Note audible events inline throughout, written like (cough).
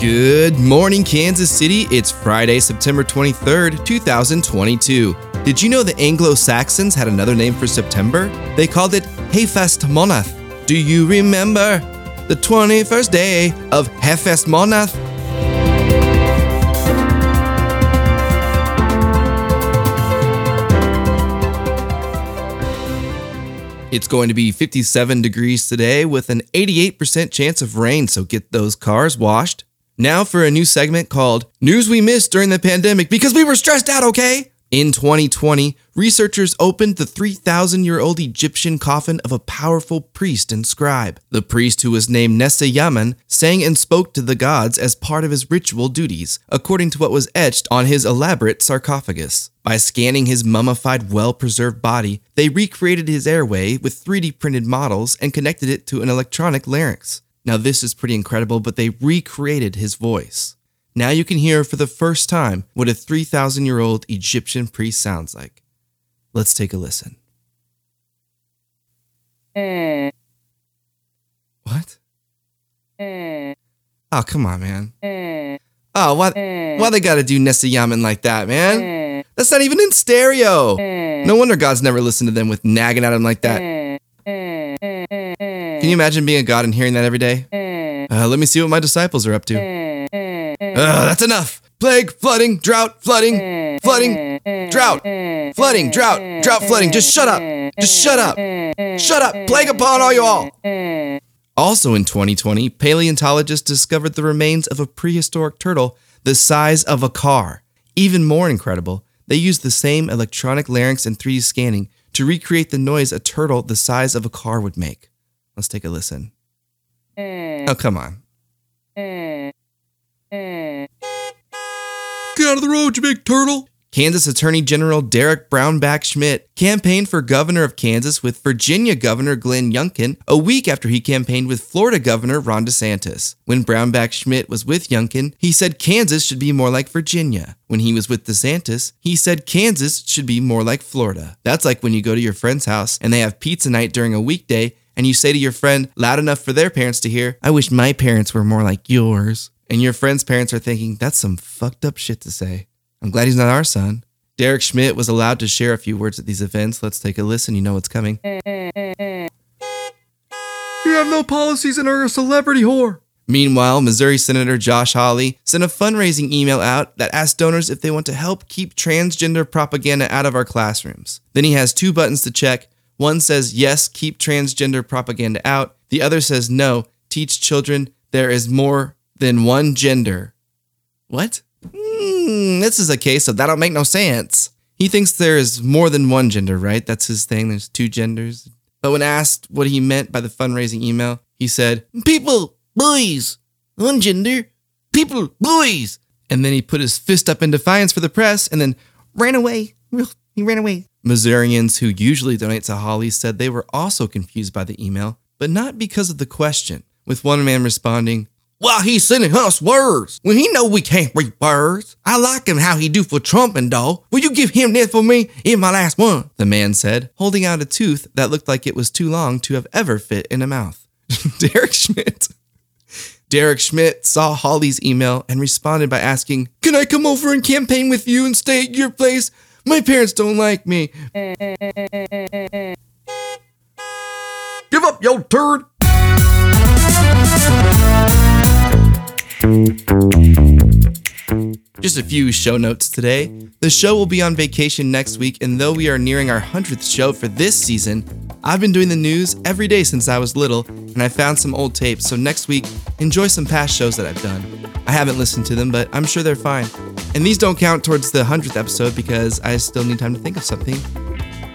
Good morning, Kansas City. It's Friday, September 23rd, 2022. Did you know the Anglo Saxons had another name for September? They called it Hefest Monath. Do you remember the 21st day of Hefest Monath? It's going to be 57 degrees today with an 88% chance of rain, so get those cars washed. Now for a new segment called News We Missed During the Pandemic because we were stressed out, okay? In 2020, researchers opened the 3,000 year old Egyptian coffin of a powerful priest and scribe. The priest, who was named Nesyamun, sang and spoke to the gods as part of his ritual duties, according to what was etched on his elaborate sarcophagus. By scanning his mummified, well preserved body, they recreated his airway with 3D printed models and connected it to an electronic larynx. Now, this is pretty incredible, but they recreated his voice. Now you can hear for the first time what a 3,000 year old Egyptian priest sounds like. Let's take a listen. What? Oh, come on, man. Oh, why, why they gotta do Nesyamun like that, man? That's not even in stereo. No wonder God's never listened to them with nagging at him like that. Can you imagine being a God and hearing that every day? Eh. Uh, let me see what my disciples are up to. Uh, that's enough. Plague, flooding, drought, flooding, flooding, drought, flooding, drought, drought, flooding. Just shut up. Just shut up. Shut up. Plague upon all you all. Also in 2020, paleontologists discovered the remains of a prehistoric turtle the size of a car. Even more incredible, they used the same electronic larynx and 3D scanning to recreate the noise a turtle the size of a car would make. Let's take a listen. Eh. Oh, come on. Eh. Eh. Get out of the road, you big turtle. Kansas Attorney General Derek Brownback Schmidt campaigned for governor of Kansas with Virginia Governor Glenn Youngkin a week after he campaigned with Florida Governor Ron DeSantis. When Brownback Schmidt was with Youngkin, he said Kansas should be more like Virginia. When he was with DeSantis, he said Kansas should be more like Florida. That's like when you go to your friend's house and they have pizza night during a weekday and you say to your friend, loud enough for their parents to hear, I wish my parents were more like yours. And your friend's parents are thinking, that's some fucked up shit to say. I'm glad he's not our son. Derek Schmidt was allowed to share a few words at these events. Let's take a listen. You know what's coming. You have no policies and are a celebrity whore. Meanwhile, Missouri Senator Josh Hawley sent a fundraising email out that asked donors if they want to help keep transgender propaganda out of our classrooms. Then he has two buttons to check. One says, yes, keep transgender propaganda out. The other says, no, teach children there is more than one gender. What? Hmm, this is a case of that don't make no sense. He thinks there is more than one gender, right? That's his thing. There's two genders. But when asked what he meant by the fundraising email, he said, People, boys, one gender, people, boys. And then he put his fist up in defiance for the press and then ran away. He ran away. Missourians who usually donate to Hawley said they were also confused by the email, but not because of the question, with one man responding, why he's sending us words when he know we can't read words. I like him how he do for Trump and all. Will you give him this for me in my last one? The man said, holding out a tooth that looked like it was too long to have ever fit in a mouth. (laughs) Derek Schmidt. Derek Schmidt saw Hawley's email and responded by asking, Can I come over and campaign with you and stay at your place? My parents don't like me. Give up, yo turd. Just a few show notes today. The show will be on vacation next week, and though we are nearing our 100th show for this season, I've been doing the news every day since I was little, and I found some old tapes, so next week, enjoy some past shows that I've done. I haven't listened to them, but I'm sure they're fine. And these don't count towards the 100th episode because I still need time to think of something.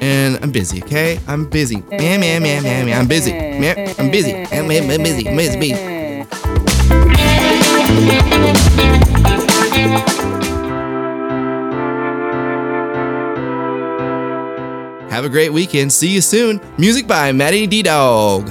And I'm busy, okay? I'm busy. Man, man, man, man, man. I'm busy. Man, I'm busy. I'm busy. I'm busy. I'm busy. Have a great weekend. See you soon. Music by Matty D Dog.